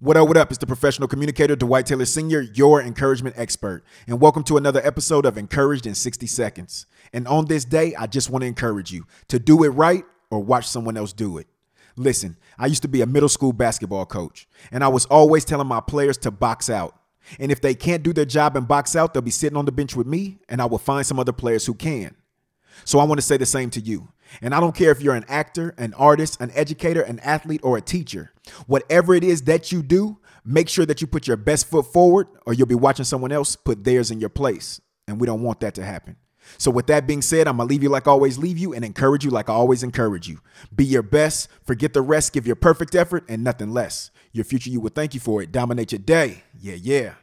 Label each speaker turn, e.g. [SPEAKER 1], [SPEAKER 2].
[SPEAKER 1] What up, what up? It's the professional communicator, Dwight Taylor Sr., your encouragement expert. And welcome to another episode of Encouraged in 60 Seconds. And on this day, I just want to encourage you to do it right or watch someone else do it. Listen, I used to be a middle school basketball coach, and I was always telling my players to box out. And if they can't do their job and box out, they'll be sitting on the bench with me, and I will find some other players who can. So I want to say the same to you. And I don't care if you're an actor, an artist, an educator, an athlete, or a teacher. Whatever it is that you do, make sure that you put your best foot forward, or you'll be watching someone else put theirs in your place. And we don't want that to happen. So, with that being said, I'm going to leave you like I always leave you and encourage you like I always encourage you. Be your best, forget the rest, give your perfect effort, and nothing less. Your future, you will thank you for it. Dominate your day. Yeah, yeah.